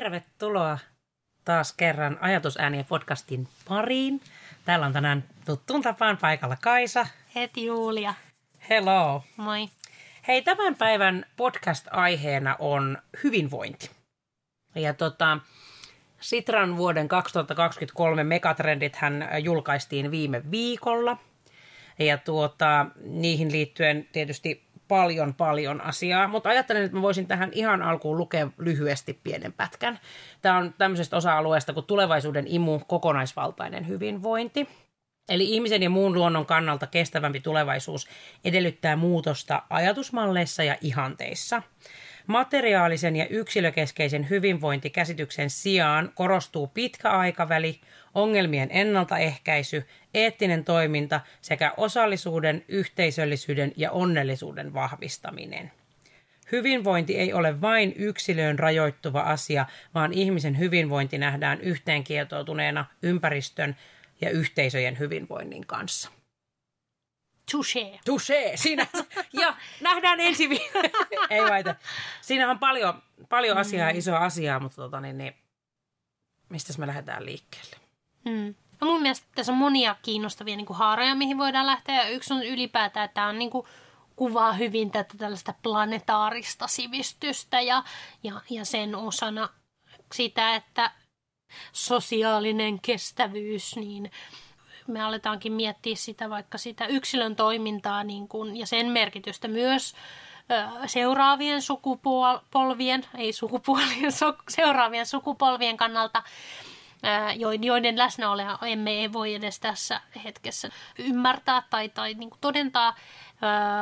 tervetuloa taas kerran Ajatusääniä podcastin pariin. Täällä on tänään tuttuun tapaan paikalla Kaisa. Heti Julia. Hello. Moi. Hei, tämän päivän podcast-aiheena on hyvinvointi. Ja tota, Sitran vuoden 2023 megatrendit hän julkaistiin viime viikolla. Ja tuota, niihin liittyen tietysti paljon, paljon asiaa, mutta ajattelen, että mä voisin tähän ihan alkuun lukea lyhyesti pienen pätkän. Tämä on tämmöisestä osa-alueesta kuin tulevaisuuden imu, kokonaisvaltainen hyvinvointi. Eli ihmisen ja muun luonnon kannalta kestävämpi tulevaisuus edellyttää muutosta ajatusmalleissa ja ihanteissa. Materiaalisen ja yksilökeskeisen hyvinvointikäsityksen sijaan korostuu pitkä aikaväli, ongelmien ennaltaehkäisy, eettinen toiminta sekä osallisuuden, yhteisöllisyyden ja onnellisuuden vahvistaminen. Hyvinvointi ei ole vain yksilöön rajoittuva asia, vaan ihmisen hyvinvointi nähdään yhteenkietoutuneena ympäristön ja yhteisöjen hyvinvoinnin kanssa. Touché. Touché, siinä. ja nähdään ensi viikolla. Ei vaita. Siinä on paljon, paljon asiaa, mm. isoa asiaa, mutta tota, niin, niin, mistä me lähdetään liikkeelle? Mm. No mun mielestä tässä on monia kiinnostavia niin kuin haaroja, mihin voidaan lähteä. Ja yksi on ylipäätään, että tämä on niin kuin, kuvaa hyvin tätä tällaista planetaarista sivistystä ja, ja, ja sen osana sitä, että sosiaalinen kestävyys, niin me aletaankin miettiä sitä vaikka sitä yksilön toimintaa niin kuin, ja sen merkitystä myös seuraavien sukupolvien, ei sukupuolien, seuraavien sukupolvien kannalta, joiden läsnäoloa emme voi edes tässä hetkessä ymmärtää tai, tai niin kuin todentaa,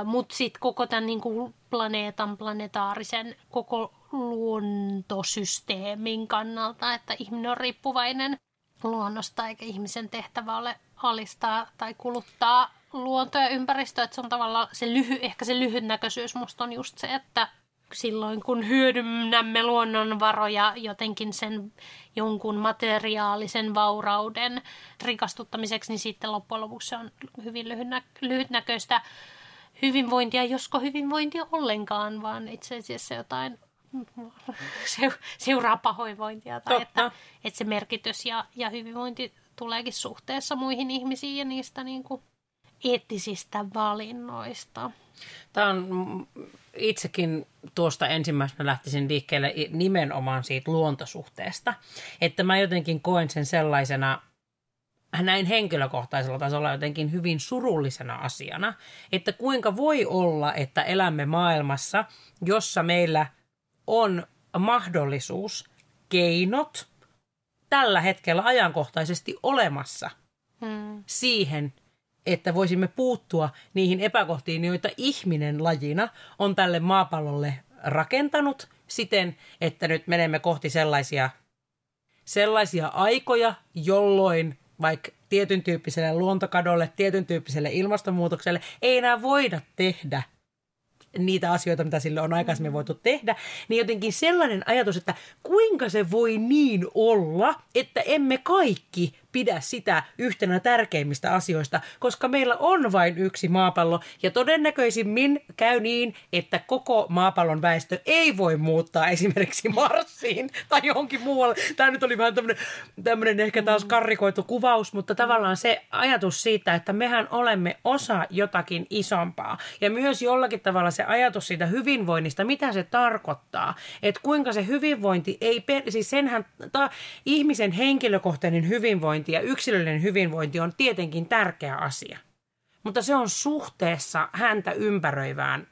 mutta sitten koko tämän niin kuin planeetan, planetaarisen, koko luontosysteemin kannalta, että ihminen on riippuvainen luonnosta eikä ihmisen tehtävä ole alistaa tai kuluttaa luontoa ja ympäristöä. Että se on tavallaan se lyhy, ehkä se lyhytnäköisyys musta on just se, että silloin kun hyödynnämme luonnonvaroja jotenkin sen jonkun materiaalisen vaurauden rikastuttamiseksi, niin sitten loppujen lopuksi se on hyvin lyhytnäköistä hyvinvointia, josko hyvinvointia ollenkaan, vaan itse asiassa jotain seuraa pahoinvointia tai että, että se merkitys ja, ja hyvinvointi tuleekin suhteessa muihin ihmisiin ja niistä niin kuin eettisistä valinnoista. Tämä on itsekin tuosta ensimmäisenä lähtisin liikkeelle nimenomaan siitä luontosuhteesta, että mä jotenkin koen sen sellaisena näin henkilökohtaisella tasolla jotenkin hyvin surullisena asiana, että kuinka voi olla, että elämme maailmassa, jossa meillä on mahdollisuus, keinot tällä hetkellä ajankohtaisesti olemassa hmm. siihen, että voisimme puuttua niihin epäkohtiin, joita ihminen lajina on tälle maapallolle rakentanut siten, että nyt menemme kohti sellaisia, sellaisia aikoja, jolloin vaikka tietyn tyyppiselle luontokadolle, tietyn tyyppiselle ilmastonmuutokselle ei enää voida tehdä – niitä asioita, mitä sille on aikaisemmin voitu tehdä, niin jotenkin sellainen ajatus, että kuinka se voi niin olla, että emme kaikki pidä sitä yhtenä tärkeimmistä asioista, koska meillä on vain yksi maapallo. Ja todennäköisimmin käy niin, että koko maapallon väestö ei voi muuttaa esimerkiksi Marsiin tai johonkin muualle. Tämä nyt oli vähän tämmöinen, ehkä taas karrikoitu kuvaus, mutta tavallaan se ajatus siitä, että mehän olemme osa jotakin isompaa. Ja myös jollakin tavalla se ajatus siitä hyvinvoinnista, mitä se tarkoittaa, että kuinka se hyvinvointi ei, siis senhän ta, ihmisen henkilökohtainen hyvinvointi hyvinvointi ja yksilöllinen hyvinvointi on tietenkin tärkeä asia. Mutta se on suhteessa häntä ympäröivään,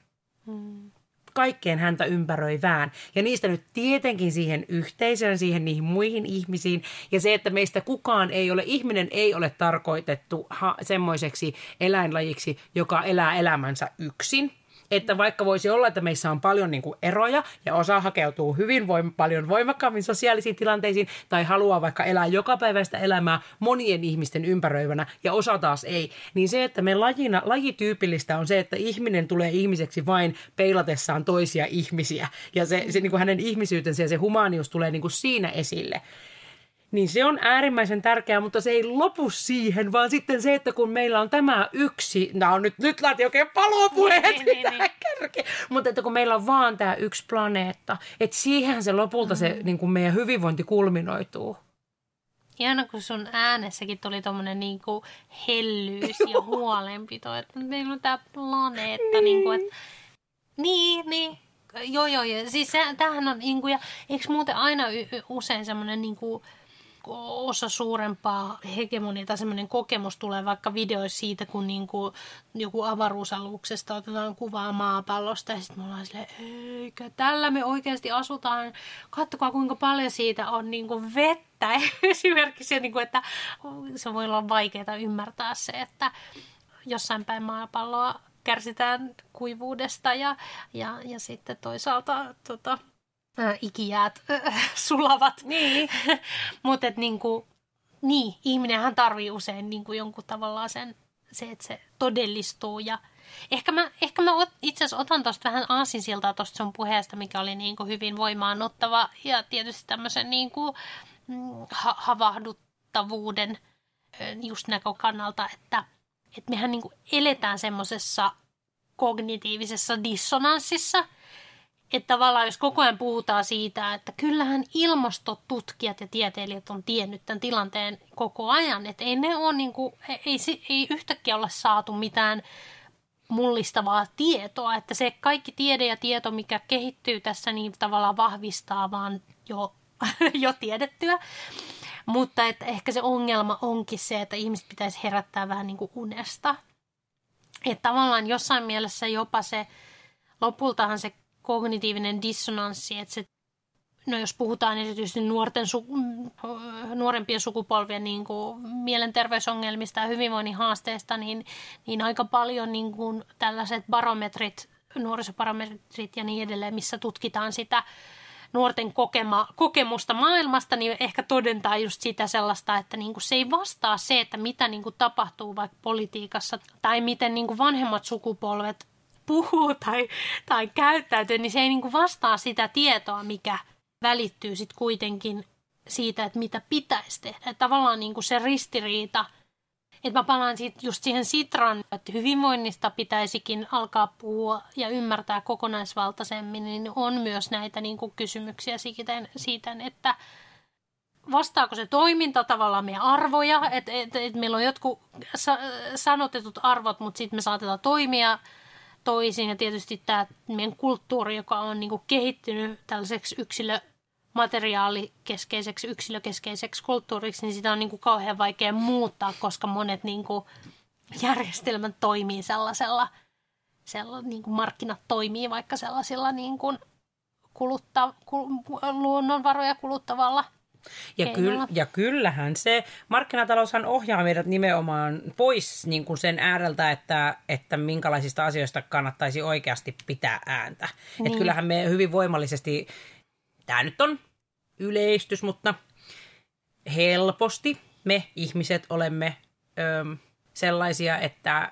kaikkeen häntä ympäröivään. Ja niistä nyt tietenkin siihen yhteisöön, siihen niihin muihin ihmisiin. Ja se, että meistä kukaan ei ole, ihminen ei ole tarkoitettu ha- semmoiseksi eläinlajiksi, joka elää elämänsä yksin – että vaikka voisi olla, että meissä on paljon niin kuin eroja ja osa hakeutuu hyvin voim- paljon voimakkaammin sosiaalisiin tilanteisiin tai haluaa vaikka elää jokapäiväistä elämää monien ihmisten ympäröivänä ja osa taas ei, niin se, että me lajina, lajityypillistä on se, että ihminen tulee ihmiseksi vain peilatessaan toisia ihmisiä. Ja se, se niin kuin hänen ihmisyytensä ja se humanius tulee niin kuin siinä esille niin se on äärimmäisen tärkeää, mutta se ei lopu siihen, vaan sitten se, että kun meillä on tämä yksi, on nyt, nyt lähti oikein palopuheet, niin, niin, niin. Kärki. mutta että kun meillä on vaan tämä yksi planeetta, että siihen se lopulta se mm. niin kuin meidän hyvinvointi kulminoituu. Ihana, kun sun äänessäkin tuli tommonen niinku hellyys ja huolenpito, että meillä on tämä planeetta. Niin. Niinku, että... niin, niin. Joo, joo, joo. Siis se, tämähän on, niinku, ja eikö muuten aina y- usein semmoinen niinku, osa suurempaa hegemonia tai semmoinen kokemus tulee vaikka videoissa siitä, kun niinku joku avaruusaluksesta otetaan kuvaa maapallosta ja sitten me ollaan silleen, eikö tällä me oikeasti asutaan, katsokaa kuinka paljon siitä on niinku vettä. Esimerkiksi, niinku, että se voi olla vaikeaa ymmärtää se, että jossain päin maapalloa kärsitään kuivuudesta ja, ja, ja sitten toisaalta tota, äh, ikijäät äh, sulavat. Niin. Mutta niinku, niin, ihminenhän tarvii usein niinku jonkun tavallaan sen, se, että se todellistuu ja Ehkä mä, ehkä mä itse asiassa otan tuosta vähän aasinsiltaa tuosta sun puheesta, mikä oli niin kuin hyvin voimaanottava ja tietysti tämmöisen niin kuin, mm, ha- havahduttavuuden just näkökannalta, että, että mehän niin kuin eletään semmoisessa kognitiivisessa dissonanssissa – että tavallaan jos koko ajan puhutaan siitä, että kyllähän ilmastotutkijat ja tieteilijät on tiennyt tämän tilanteen koko ajan, että ei ne ole niin kuin, ei, ei yhtäkkiä olla saatu mitään mullistavaa tietoa, että se kaikki tiede ja tieto, mikä kehittyy tässä, niin tavallaan vahvistaa vaan jo, jo tiedettyä. Mutta että ehkä se ongelma onkin se, että ihmiset pitäisi herättää vähän niin kuin unesta. Että tavallaan jossain mielessä jopa se, lopultahan se kognitiivinen dissonanssi, että se, no jos puhutaan erityisesti nuorten, nuorempien sukupolvien niin kuin mielenterveysongelmista ja hyvinvoinnin haasteista, niin, niin aika paljon niin kuin tällaiset barometrit, nuorisobarometrit ja niin edelleen, missä tutkitaan sitä nuorten kokema, kokemusta maailmasta, niin ehkä todentaa just sitä sellaista, että niin kuin se ei vastaa se, että mitä niin kuin tapahtuu vaikka politiikassa tai miten niin kuin vanhemmat sukupolvet puhuu tai, tai käyttäytyy, niin se ei niin kuin vastaa sitä tietoa, mikä välittyy sitten kuitenkin siitä, että mitä pitäisi tehdä. Että tavallaan niin kuin se ristiriita, että mä palaan siitä, just siihen Sitran, että hyvinvoinnista pitäisikin alkaa puhua ja ymmärtää kokonaisvaltaisemmin, niin on myös näitä niin kuin kysymyksiä siitä, siitä, että vastaako se toiminta tavallaan meidän arvoja, että et, et meillä on jotkut sa- sanotetut arvot, mutta sitten me saatetaan toimia toisin. Ja tietysti tämä meidän kulttuuri, joka on niin kuin kehittynyt tällaiseksi yksilö materiaalikeskeiseksi, yksilökeskeiseksi kulttuuriksi, niin sitä on niin kuin kauhean vaikea muuttaa, koska monet niin kuin järjestelmät toimii sellaisella, sellaisella niin kuin markkinat toimii vaikka sellaisilla niin kuin kulutta, kul, luonnonvaroja kuluttavalla ja, kyll, ja kyllähän se, markkinataloushan ohjaa meidät nimenomaan pois niin kuin sen ääreltä, että, että minkälaisista asioista kannattaisi oikeasti pitää ääntä. Niin. Että kyllähän me hyvin voimallisesti, tämä nyt on yleistys, mutta helposti me ihmiset olemme ö, sellaisia, että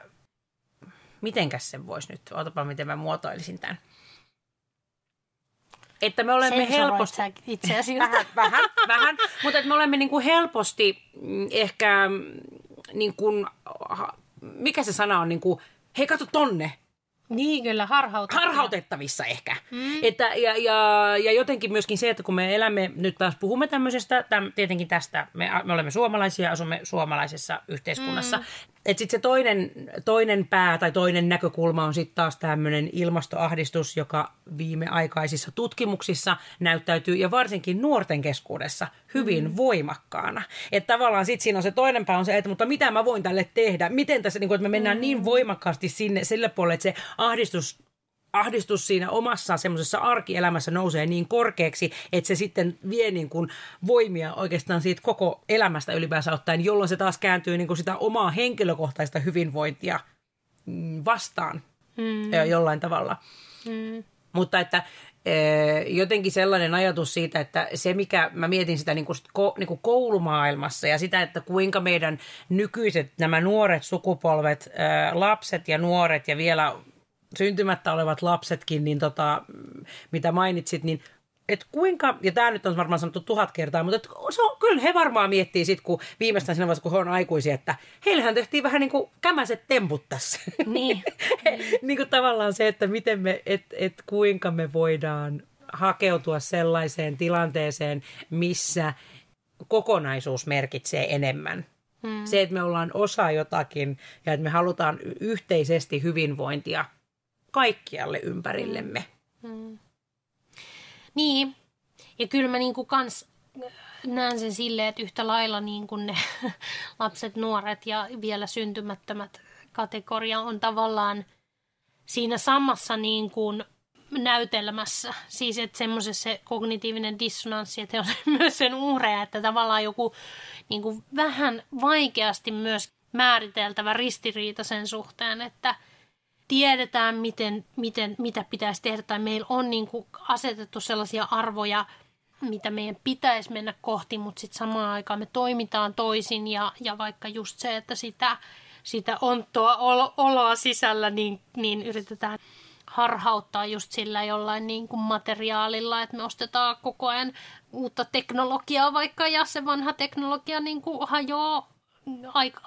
mitenkäs sen voisi nyt, otapa miten mä muotoilisin tämän että me olemme helposti... itse asiassa. Vähän, vähän, vähän. mutta että me olemme niin kuin helposti mm, ehkä, mm, niin kuin, mikä se sana on, niin kuin, hei katso tonne, niin, kyllä, harhautettavissa. Harhautettavissa ehkä. Mm. Että, ja, ja, ja jotenkin myöskin se, että kun me elämme, nyt taas puhumme tämmöisestä, täm, tietenkin tästä, me, me olemme suomalaisia, asumme suomalaisessa yhteiskunnassa, mm. Että sitten se toinen, toinen pää tai toinen näkökulma on sitten taas tämmöinen ilmastoahdistus, joka viimeaikaisissa tutkimuksissa näyttäytyy ja varsinkin nuorten keskuudessa hyvin mm. voimakkaana. Että tavallaan sitten siinä on se toinen pää on se, että mutta mitä mä voin tälle tehdä? Miten tässä, niin kun, että me mennään mm. niin voimakkaasti sinne sille puolelle, että se ahdistus ahdistus siinä omassa semmoisessa arkielämässä nousee niin korkeaksi, että se sitten vie niin kuin voimia oikeastaan siitä koko elämästä ylipäänsä ottaen, jolloin se taas kääntyy niin kuin sitä omaa henkilökohtaista hyvinvointia mm, vastaan mm. jollain tavalla. Mm. Mutta että jotenkin sellainen ajatus siitä, että se mikä, mä mietin sitä niin kuin, niin kuin koulumaailmassa ja sitä, että kuinka meidän nykyiset nämä nuoret sukupolvet, lapset ja nuoret ja vielä syntymättä olevat lapsetkin, niin tota, mitä mainitsit, niin että kuinka, ja tämä nyt on varmaan sanottu tuhat kertaa, mutta et, se on, kyllä he varmaan miettii sitten, kun viimeistään siinä vaiheessa, kun he on aikuisia, että heillähän tehtiin vähän niin kuin kämäset temput tässä. Niin. niin kuin tavallaan se, että miten me, et, et kuinka me voidaan hakeutua sellaiseen tilanteeseen, missä kokonaisuus merkitsee enemmän. Hmm. Se, että me ollaan osa jotakin ja että me halutaan yhteisesti hyvinvointia kaikkialle ympärillemme. Hmm. Niin, ja kyllä mä niinku kans näen sen silleen, että yhtä lailla niin kuin ne lapset, nuoret ja vielä syntymättömät kategoria on tavallaan siinä samassa niin kuin näytelmässä. Siis että semmoisessa se kognitiivinen dissonanssi, että he on myös sen uhreja, että tavallaan joku niin kuin vähän vaikeasti myös määriteltävä ristiriita sen suhteen, että tiedetään, miten, miten, mitä pitäisi tehdä, tai meillä on niin kuin asetettu sellaisia arvoja, mitä meidän pitäisi mennä kohti, mutta sitten samaan aikaan me toimitaan toisin, ja, ja vaikka just se, että sitä, sitä onttoa oloa sisällä, niin, niin yritetään harhauttaa just sillä jollain niin kuin materiaalilla, että me ostetaan koko ajan uutta teknologiaa vaikka ja se vanha teknologia niin kuin hajoaa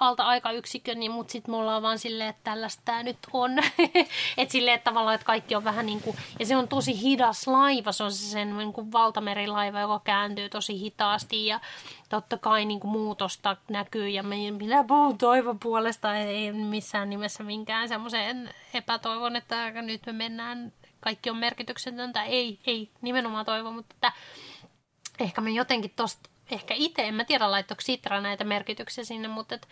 alta aikayksikön, niin, mutta sitten me ollaan vaan silleen, että tällaista tämä nyt on. että silleen, että tavallaan, että kaikki on vähän niin kuin, ja se on tosi hidas laiva, se on se sen niin kuin valtamerilaiva, joka kääntyy tosi hitaasti ja totta kai niin kuin muutosta näkyy ja minä puhun toivon puolesta, ei missään nimessä minkään semmoiseen epätoivon, että nyt me mennään, kaikki on merkityksetöntä, ei, ei nimenomaan toivo, mutta että ehkä me jotenkin tosta ehkä itse, en mä tiedä laittoiko Sitra näitä merkityksiä sinne, mutta että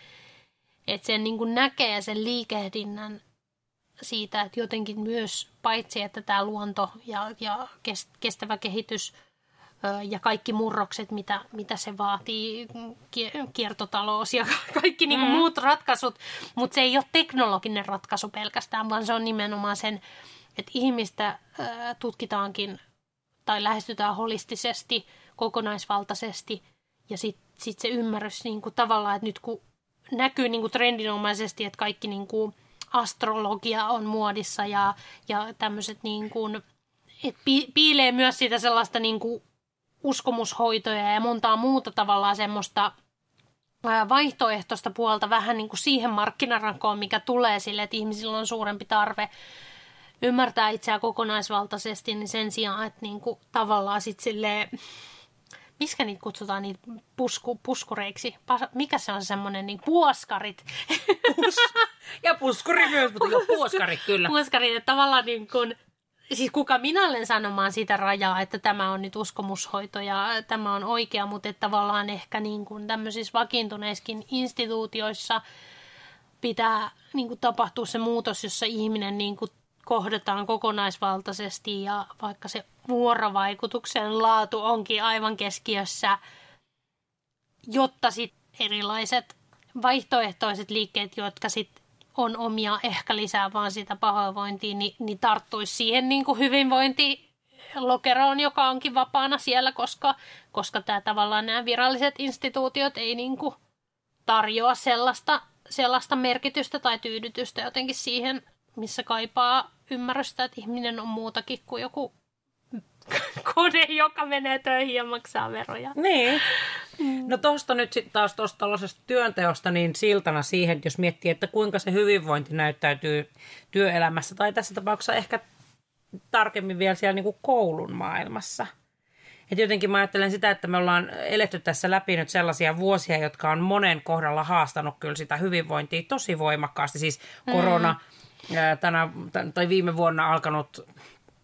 et sen niin näkee sen liikehdinnän siitä, että jotenkin myös paitsi, että tämä luonto ja, ja kestävä kehitys ja kaikki murrokset, mitä, mitä se vaatii, kiertotalous ja kaikki niin mm. muut ratkaisut, mutta se ei ole teknologinen ratkaisu pelkästään, vaan se on nimenomaan sen, että ihmistä tutkitaankin tai lähestytään holistisesti – kokonaisvaltaisesti ja sitten sit se ymmärrys niin kuin tavallaan, että nyt kun näkyy niin kuin trendinomaisesti, että kaikki niin kuin astrologia on muodissa ja, ja tämmöiset niin kuin, että piilee myös sitä sellaista niin kuin uskomushoitoja ja montaa muuta tavallaan semmoista vaihtoehtoista puolta vähän niin kuin siihen markkinarankoon, mikä tulee sille, että ihmisillä on suurempi tarve ymmärtää itseään kokonaisvaltaisesti, niin sen sijaan, että niin kuin tavallaan sitten silleen Miskä niitä kutsutaan niitä pusku, puskureiksi? Mikä se on semmoinen, niin puoskarit. Pus, ja puskuri myös, mutta joo, puoskarit kyllä. Puoskarit, että tavallaan niin kuin, siis kuka minä olen sanomaan sitä rajaa, että tämä on nyt uskomushoito ja tämä on oikea, mutta että tavallaan ehkä niin kuin tämmöisissä vakiintuneissakin instituutioissa pitää niin kuin tapahtua se muutos, jossa ihminen niin kuin kohdataan kokonaisvaltaisesti ja vaikka se vuorovaikutuksen laatu onkin aivan keskiössä, jotta sit erilaiset vaihtoehtoiset liikkeet, jotka sit on omia ehkä lisää vaan sitä pahoinvointia, niin, niin tarttuisi siihen niin kuin hyvinvointilokeroon, joka onkin vapaana siellä, koska, koska tämä tavallaan nämä viralliset instituutiot ei niin kuin tarjoa sellaista, sellaista merkitystä tai tyydytystä jotenkin siihen missä kaipaa ymmärrystä, että ihminen on muutakin kuin joku kone, joka menee töihin ja maksaa veroja. Niin. Mm. No tuosta nyt sitten taas tuosta tällaisesta työnteosta niin siltana siihen, jos miettii, että kuinka se hyvinvointi näyttäytyy työelämässä tai tässä tapauksessa ehkä tarkemmin vielä siellä niin kuin koulun maailmassa. Et jotenkin mä ajattelen sitä, että me ollaan eletty tässä läpi nyt sellaisia vuosia, jotka on monen kohdalla haastanut kyllä sitä hyvinvointia tosi voimakkaasti. Siis korona, mm tänä, tai viime vuonna alkanut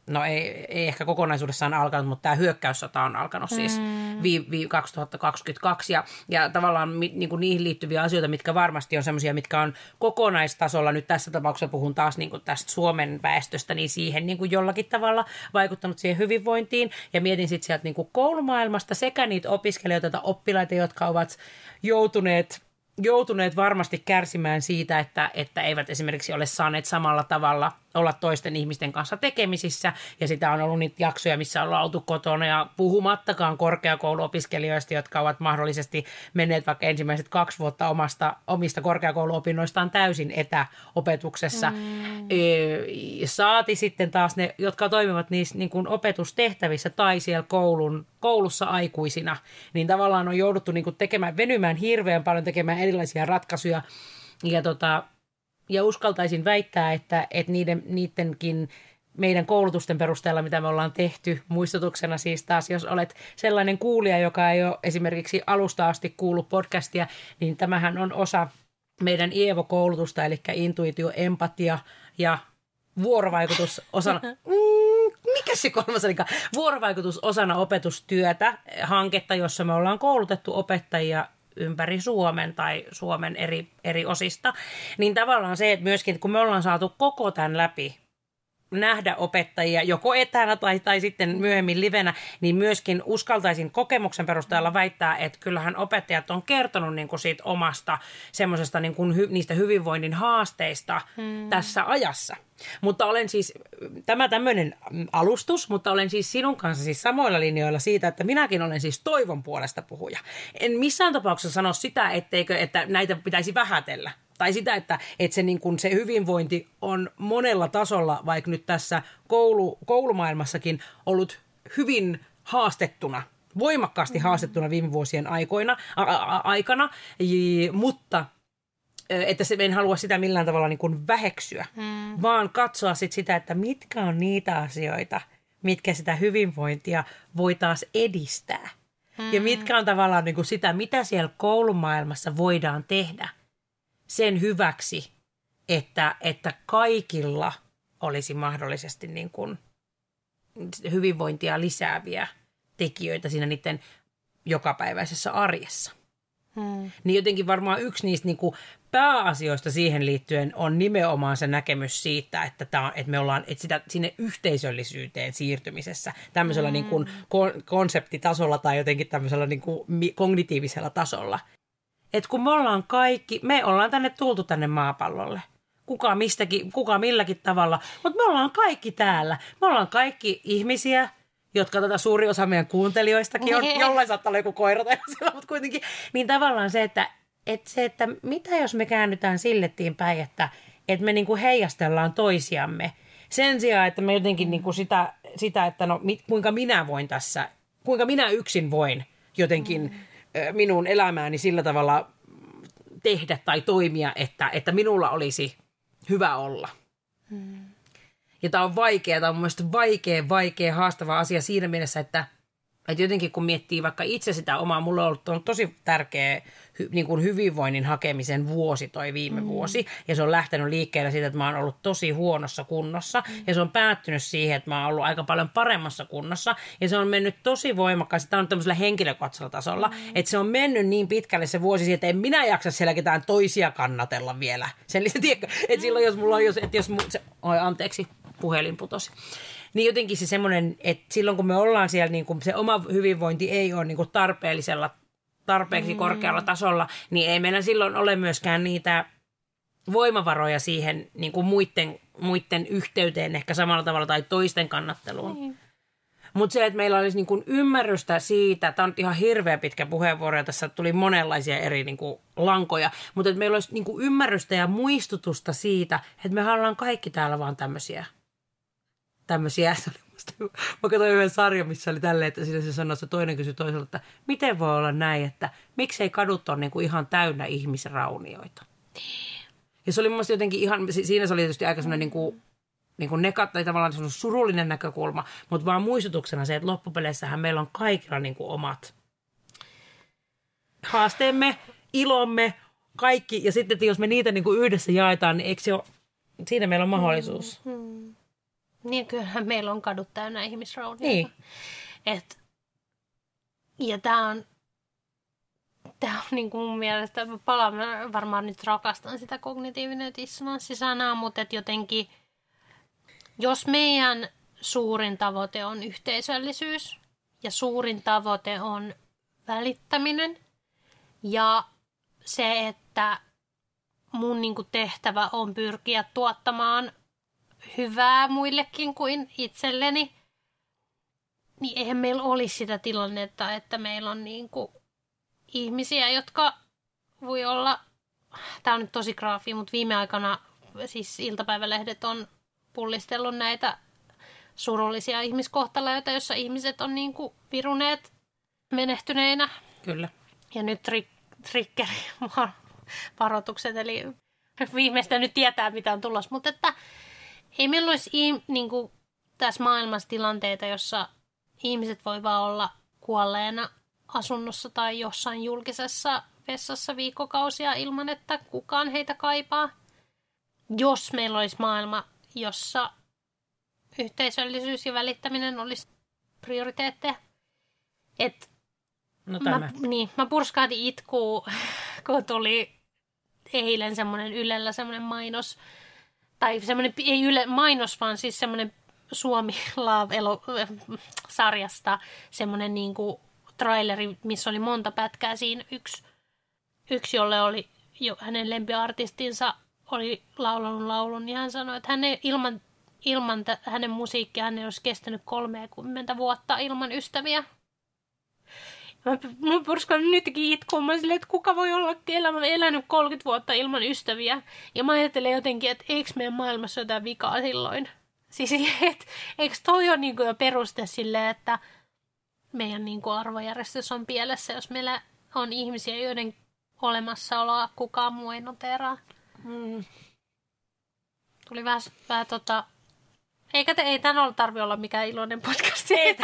no ei, ei ehkä kokonaisuudessaan alkanut, mutta tämä hyökkäyssota on alkanut siis mm. vi, vi 2022 ja, ja tavallaan mi, niin kuin niihin liittyviä asioita, mitkä varmasti on semmoisia, mitkä on kokonaistasolla, nyt tässä tapauksessa puhun taas niin kuin tästä Suomen väestöstä, niin siihen niin kuin jollakin tavalla vaikuttanut siihen hyvinvointiin ja mietin sitten sieltä niin kuin koulumaailmasta sekä niitä opiskelijoita tai oppilaita, jotka ovat joutuneet joutuneet varmasti kärsimään siitä, että, että eivät esimerkiksi ole saaneet samalla tavalla olla toisten ihmisten kanssa tekemisissä. Ja sitä on ollut niitä jaksoja, missä ollaan oltu kotona ja puhumattakaan korkeakouluopiskelijoista, jotka ovat mahdollisesti menneet vaikka ensimmäiset kaksi vuotta omasta, omista korkeakouluopinnoistaan täysin etäopetuksessa. Mm. Saati sitten taas ne, jotka toimivat niissä niin kuin opetustehtävissä tai siellä koulun, koulussa aikuisina, niin tavallaan on jouduttu niin kuin tekemään, venymään hirveän paljon tekemään erilaisia ratkaisuja. Ja tota, ja uskaltaisin väittää, että, että niiden, niidenkin meidän koulutusten perusteella, mitä me ollaan tehty, muistutuksena siis taas, jos olet sellainen kuulija, joka ei ole esimerkiksi alusta asti kuullut podcastia, niin tämähän on osa meidän IEVO-koulutusta, eli intuitio, empatia ja vuorovaikutus osana, mm, mikä se kolmas oli? Vuorovaikutus osana opetustyötä, hanketta, jossa me ollaan koulutettu opettajia ympäri Suomen tai Suomen eri, eri osista, niin tavallaan se, että myöskin kun me ollaan saatu koko tämän läpi, nähdä opettajia joko etänä tai, tai sitten myöhemmin livenä, niin myöskin uskaltaisin kokemuksen perusteella väittää, että kyllähän opettajat on kertonut niin kuin siitä omasta semmoisesta niin kuin hy, niistä hyvinvoinnin haasteista hmm. tässä ajassa. Mutta olen siis, tämä tämmöinen alustus, mutta olen siis sinun kanssa siis samoilla linjoilla siitä, että minäkin olen siis toivon puolesta puhuja. En missään tapauksessa sano sitä, etteikö, että näitä pitäisi vähätellä. Tai sitä, että, että se, niin kuin se hyvinvointi on monella tasolla, vaikka nyt tässä koulu, koulumaailmassakin ollut hyvin haastettuna voimakkaasti haastettuna viime vuosien aikoina, a, a, aikana, j, mutta että se, en halua sitä millään tavalla niin kuin väheksyä, hmm. vaan katsoa sit sitä, että mitkä on niitä asioita, mitkä sitä hyvinvointia voi taas edistää. Hmm. Ja mitkä on tavallaan niin kuin sitä, mitä siellä koulumaailmassa voidaan tehdä sen hyväksi, että, että kaikilla olisi mahdollisesti niin kuin hyvinvointia lisääviä tekijöitä siinä niiden jokapäiväisessä arjessa. Hmm. Niin jotenkin varmaan yksi niistä niin kuin pääasioista siihen liittyen on nimenomaan se näkemys siitä, että, tämä että me ollaan että sitä, sinne yhteisöllisyyteen siirtymisessä tämmöisellä niin kuin kon, konseptitasolla tai jotenkin tämmöisellä niin kuin kognitiivisella tasolla. Että kun me ollaan kaikki, me ollaan tänne tultu tänne maapallolle. Kuka mistäkin, kuka milläkin tavalla, mutta me ollaan kaikki täällä. Me ollaan kaikki ihmisiä, jotka tätä suuri osa meidän kuuntelijoistakin on, jollain saattaa olla joku koira tai sillä, mutta kuitenkin. Niin tavallaan se, että, että se, että mitä jos me käännytään sillettiin päin, että, että me niinku heijastellaan toisiamme. Sen sijaan, että me jotenkin niinku sitä, sitä, että no mit, kuinka minä voin tässä, kuinka minä yksin voin jotenkin mm. Minun elämääni sillä tavalla tehdä tai toimia, että, että minulla olisi hyvä olla. Mm. Ja tämä on vaikea, tämä on mielestäni vaikea, vaikea, haastava asia siinä mielessä, että, että jotenkin kun miettii vaikka itse sitä omaa, mulla on ollut on tosi tärkeä hy, niin kuin hyvinvoinnin hakemisen vuosi toi viime mm. vuosi. Ja se on lähtenyt liikkeelle siitä, että mä oon ollut tosi huonossa kunnossa. Mm. Ja se on päättynyt siihen, että mä oon ollut aika paljon paremmassa kunnossa. Ja se on mennyt tosi voimakkaasti. Tämä on tämmöisellä henkilökohtaisella tasolla. Mm. Että se on mennyt niin pitkälle se vuosi siihen, että en minä jaksa siellä ketään toisia kannatella vielä. Sen lisäksi, että silloin jos mulla on, jos, että jos, se, oi anteeksi, puhelin putosi. Niin jotenkin se semmoinen, että silloin kun me ollaan siellä, niin kun se oma hyvinvointi ei ole niin kuin tarpeellisella, tarpeeksi mm. korkealla tasolla, niin ei meillä silloin ole myöskään niitä voimavaroja siihen niin kuin muiden, muiden yhteyteen ehkä samalla tavalla tai toisten kannatteluun. Mm. Mutta se, että meillä olisi niinku ymmärrystä siitä, tämä on ihan hirveä pitkä puheenvuoro ja tässä tuli monenlaisia eri niinku lankoja, mutta että meillä olisi niinku ymmärrystä ja muistutusta siitä, että me ollaan kaikki täällä vaan tämmöisiä tämmöisiä. Mä katsoin yhden sarjan, missä oli tälleen, että siinä se sanoi, että toinen kysyi toiselta, että miten voi olla näin, että miksei kadut ole niin kuin ihan täynnä ihmisraunioita. Ja se oli mun jotenkin ihan, siinä se oli tietysti aika semmoinen niin kuin, niin kuin nekat, tai tavallaan semmoinen surullinen näkökulma, mutta vaan muistutuksena se, että loppupeleissähän meillä on kaikilla niin kuin omat haasteemme, ilomme, kaikki. Ja sitten, että jos me niitä niin kuin yhdessä jaetaan, niin eikö se ole, siinä meillä on mahdollisuus. Hmm, hmm. Niin kyllähän meillä on kadut täynnä ihmisraunioita. Niin. Et, ja tämä on, tää on niin kuin mun mielestä, mä palaan, mä varmaan nyt rakastan sitä kognitiivinen dissonanssisanaa, mutta et jotenkin, jos meidän suurin tavoite on yhteisöllisyys ja suurin tavoite on välittäminen ja se, että että mun niin kuin tehtävä on pyrkiä tuottamaan hyvää muillekin kuin itselleni, niin eihän meillä olisi sitä tilannetta, että meillä on niin kuin ihmisiä, jotka voi olla, tämä on nyt tosi graafi, mutta viime aikana siis iltapäivälehdet on pullistellut näitä surullisia ihmiskohtaloita, joissa ihmiset on niin kuin viruneet menehtyneinä. Kyllä. Ja nyt tri- triggeri varoitukset, eli viimeistä nyt tietää, mitä on tulossa. Mutta että ei meillä olisi niin kuin, tässä maailmassa tilanteita, jossa ihmiset voi vaan olla kuolleena asunnossa tai jossain julkisessa vessassa viikkokausia ilman, että kukaan heitä kaipaa. Jos meillä olisi maailma, jossa yhteisöllisyys ja välittäminen olisi prioriteetteja. Et No mä, niin, mä purskahdin itkuu, kun tuli eilen semmoinen Ylellä semmoinen mainos, tai semmoinen, ei Yle mainos, vaan siis semmoinen Suomi Love-sarjasta semmoinen niin kuin traileri, missä oli monta pätkää siinä. Yksi, yksi jolle oli jo hänen lempiartistinsa oli laulanut laulun, niin hän sanoi, että hän ei, ilman, ilman t- hänen musiikkia hän ei olisi kestänyt 30 vuotta ilman ystäviä. Mä, mä purskan nytkin itkuun. Mä silleen, että kuka voi olla elämä, elänyt 30 vuotta ilman ystäviä. Ja mä ajattelen jotenkin, että eikö meidän maailmassa jotain vikaa silloin. Siis, et, eikö toi ole niin jo peruste sille, että meidän niin kuin arvojärjestys on pielessä, jos meillä on ihmisiä, joiden olemassaoloa kukaan muu ei noteraa. Mm. Tuli vähän, vähän tota... Eikä te, ei tämän ole tarvi olla mikään iloinen podcast. Ei, ei,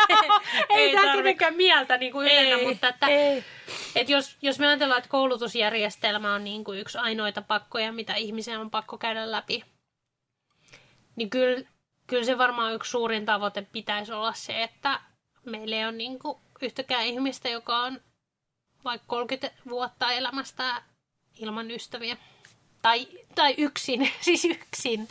ei, tämä tarvi. kenenkään mieltä niin kuin ylennä, Ei, mutta että, ei. että jos, jos me ajatellaan, että koulutusjärjestelmä on niin kuin yksi ainoita pakkoja, mitä ihmisen on pakko käydä läpi, niin kyllä, kyllä se varmaan yksi suurin tavoite pitäisi olla se, että meillä ei ole niin kuin yhtäkään ihmistä, joka on vaikka 30 vuotta elämästä ilman ystäviä. Tai, tai yksin, siis yksin.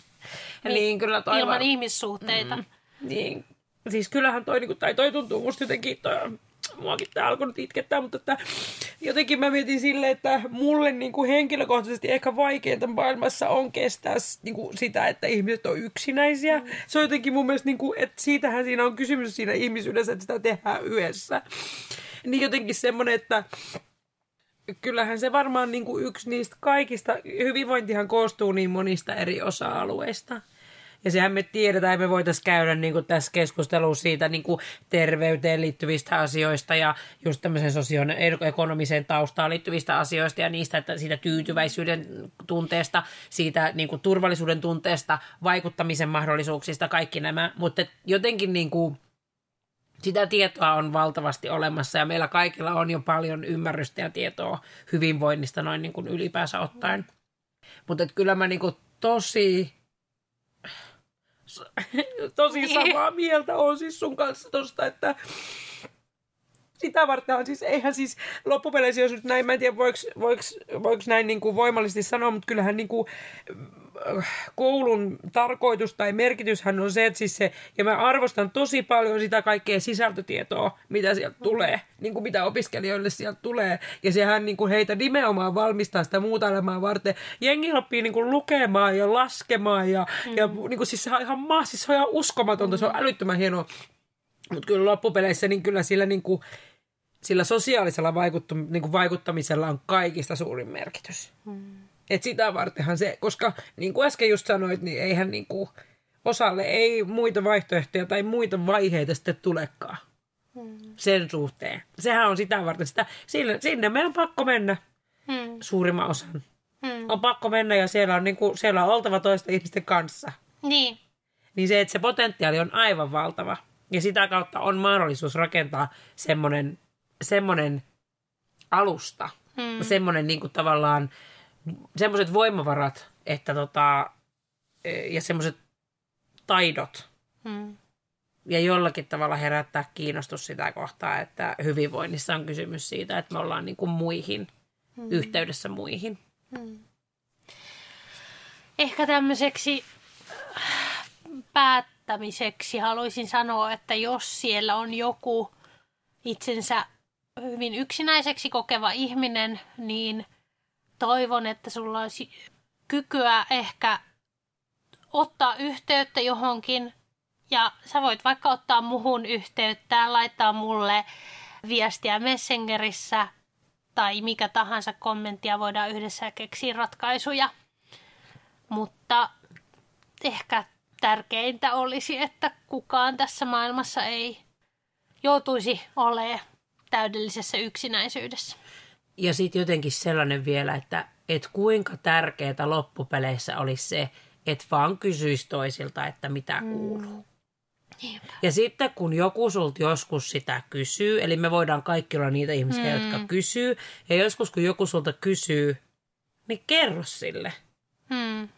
Niin, kyllä toi ilman var- ihmissuhteita. Mm. Niin. Siis kyllähän toi, niinku, tai toi tuntuu musta jotenkin, toi, muakin tää alkoi nyt itkettää, mutta että jotenkin mä mietin silleen, että mulle niinku henkilökohtaisesti ehkä vaikeinta maailmassa on kestää s- niinku sitä, että ihmiset on yksinäisiä. Mm. Se on jotenkin mun mielestä, niinku, että siitähän siinä on kysymys siinä ihmisyydessä, että sitä tehdään yhdessä. Niin jotenkin semmoinen, että kyllähän se varmaan niin kuin yksi niistä kaikista, hyvinvointihan koostuu niin monista eri osa-alueista. Ja sehän me tiedetään, me voitaisiin käydä niin kuin tässä keskustelussa siitä niin kuin terveyteen liittyvistä asioista ja just tämmöiseen sosioekonomiseen taustaan liittyvistä asioista ja niistä, että siitä tyytyväisyyden tunteesta, siitä niin kuin turvallisuuden tunteesta, vaikuttamisen mahdollisuuksista, kaikki nämä. Mutta jotenkin niin kuin, sitä tietoa on valtavasti olemassa ja meillä kaikilla on jo paljon ymmärrystä ja tietoa hyvinvoinnista noin niin kuin ylipäänsä ottaen. Mutta kyllä mä niin kuin tosi, tosi samaa mieltä on siis sun kanssa tosta, että sitä varten siis, eihän siis loppupeleissä, jos nyt näin, mä en tiedä voiko, voiko, voiko näin niin kuin voimallisesti sanoa, mutta kyllähän niin kuin, koulun tarkoitus tai merkityshän on se, että siis se, ja mä arvostan tosi paljon sitä kaikkea sisältötietoa, mitä sieltä tulee, niin kuin mitä opiskelijoille sieltä tulee, ja sehän niin kuin heitä nimenomaan valmistaa sitä muuta elämää varten. Jengi oppii niin kuin lukemaan ja laskemaan, ja, mm. ja niin kuin siis se on ihan, maa, siis se on ihan uskomatonta, se on älyttömän hienoa. Mutta kyllä loppupeleissä niin kyllä sillä, niin kuin, sillä sosiaalisella niin kuin vaikuttamisella on kaikista suurin merkitys. Mm. Et sitä vartenhan se, koska niin kuin äsken just sanoit, niin eihän niin kuin, osalle ei muita vaihtoehtoja tai muita vaiheita sitten tulekaan Mm. sen suhteen. Sehän on sitä varten. Sitä, sinne, sinne meidän on pakko mennä Mm. suurimman osan. Mm. On pakko mennä ja siellä on, niin kuin, siellä on oltava toisten ihmisten kanssa. Niin. Niin se, että se potentiaali on aivan valtava. Ja sitä kautta on mahdollisuus rakentaa semmoinen, semmoinen alusta. Mm. Semmoinen niin kuin tavallaan, semmoiset voimavarat, että tota, ja semmoiset taidot, Mm. ja jollakin tavalla herättää kiinnostus sitä kohtaa, että hyvinvoinnissa on kysymys siitä, että me ollaan niin kuin muihin, mm. yhteydessä muihin. Ehkä tämmöiseksi äh, päättämiseksi haluaisin sanoa, että jos siellä on joku itsensä hyvin yksinäiseksi kokeva ihminen, niin toivon, että sulla olisi kykyä ehkä ottaa yhteyttä johonkin ja sä voit vaikka ottaa muhun yhteyttä, laittaa mulle viestiä Messengerissä tai mikä tahansa kommenttia voidaan yhdessä keksiä ratkaisuja. Mutta ehkä tärkeintä olisi, että kukaan tässä maailmassa ei joutuisi olemaan täydellisessä yksinäisyydessä. Ja sitten jotenkin sellainen vielä, että, että kuinka tärkeää loppupeleissä olisi se, että vaan kysyisi toisilta, että mitä mm. kuuluu. Niinpä. Ja sitten kun joku sulta joskus sitä kysyy, eli me voidaan kaikki olla niitä ihmisiä, mm. jotka kysyy, ja joskus kun joku sulta kysyy, niin kerro sille. Mm.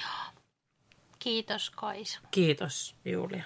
Joo. Kiitos Kaisa. Kiitos Julia.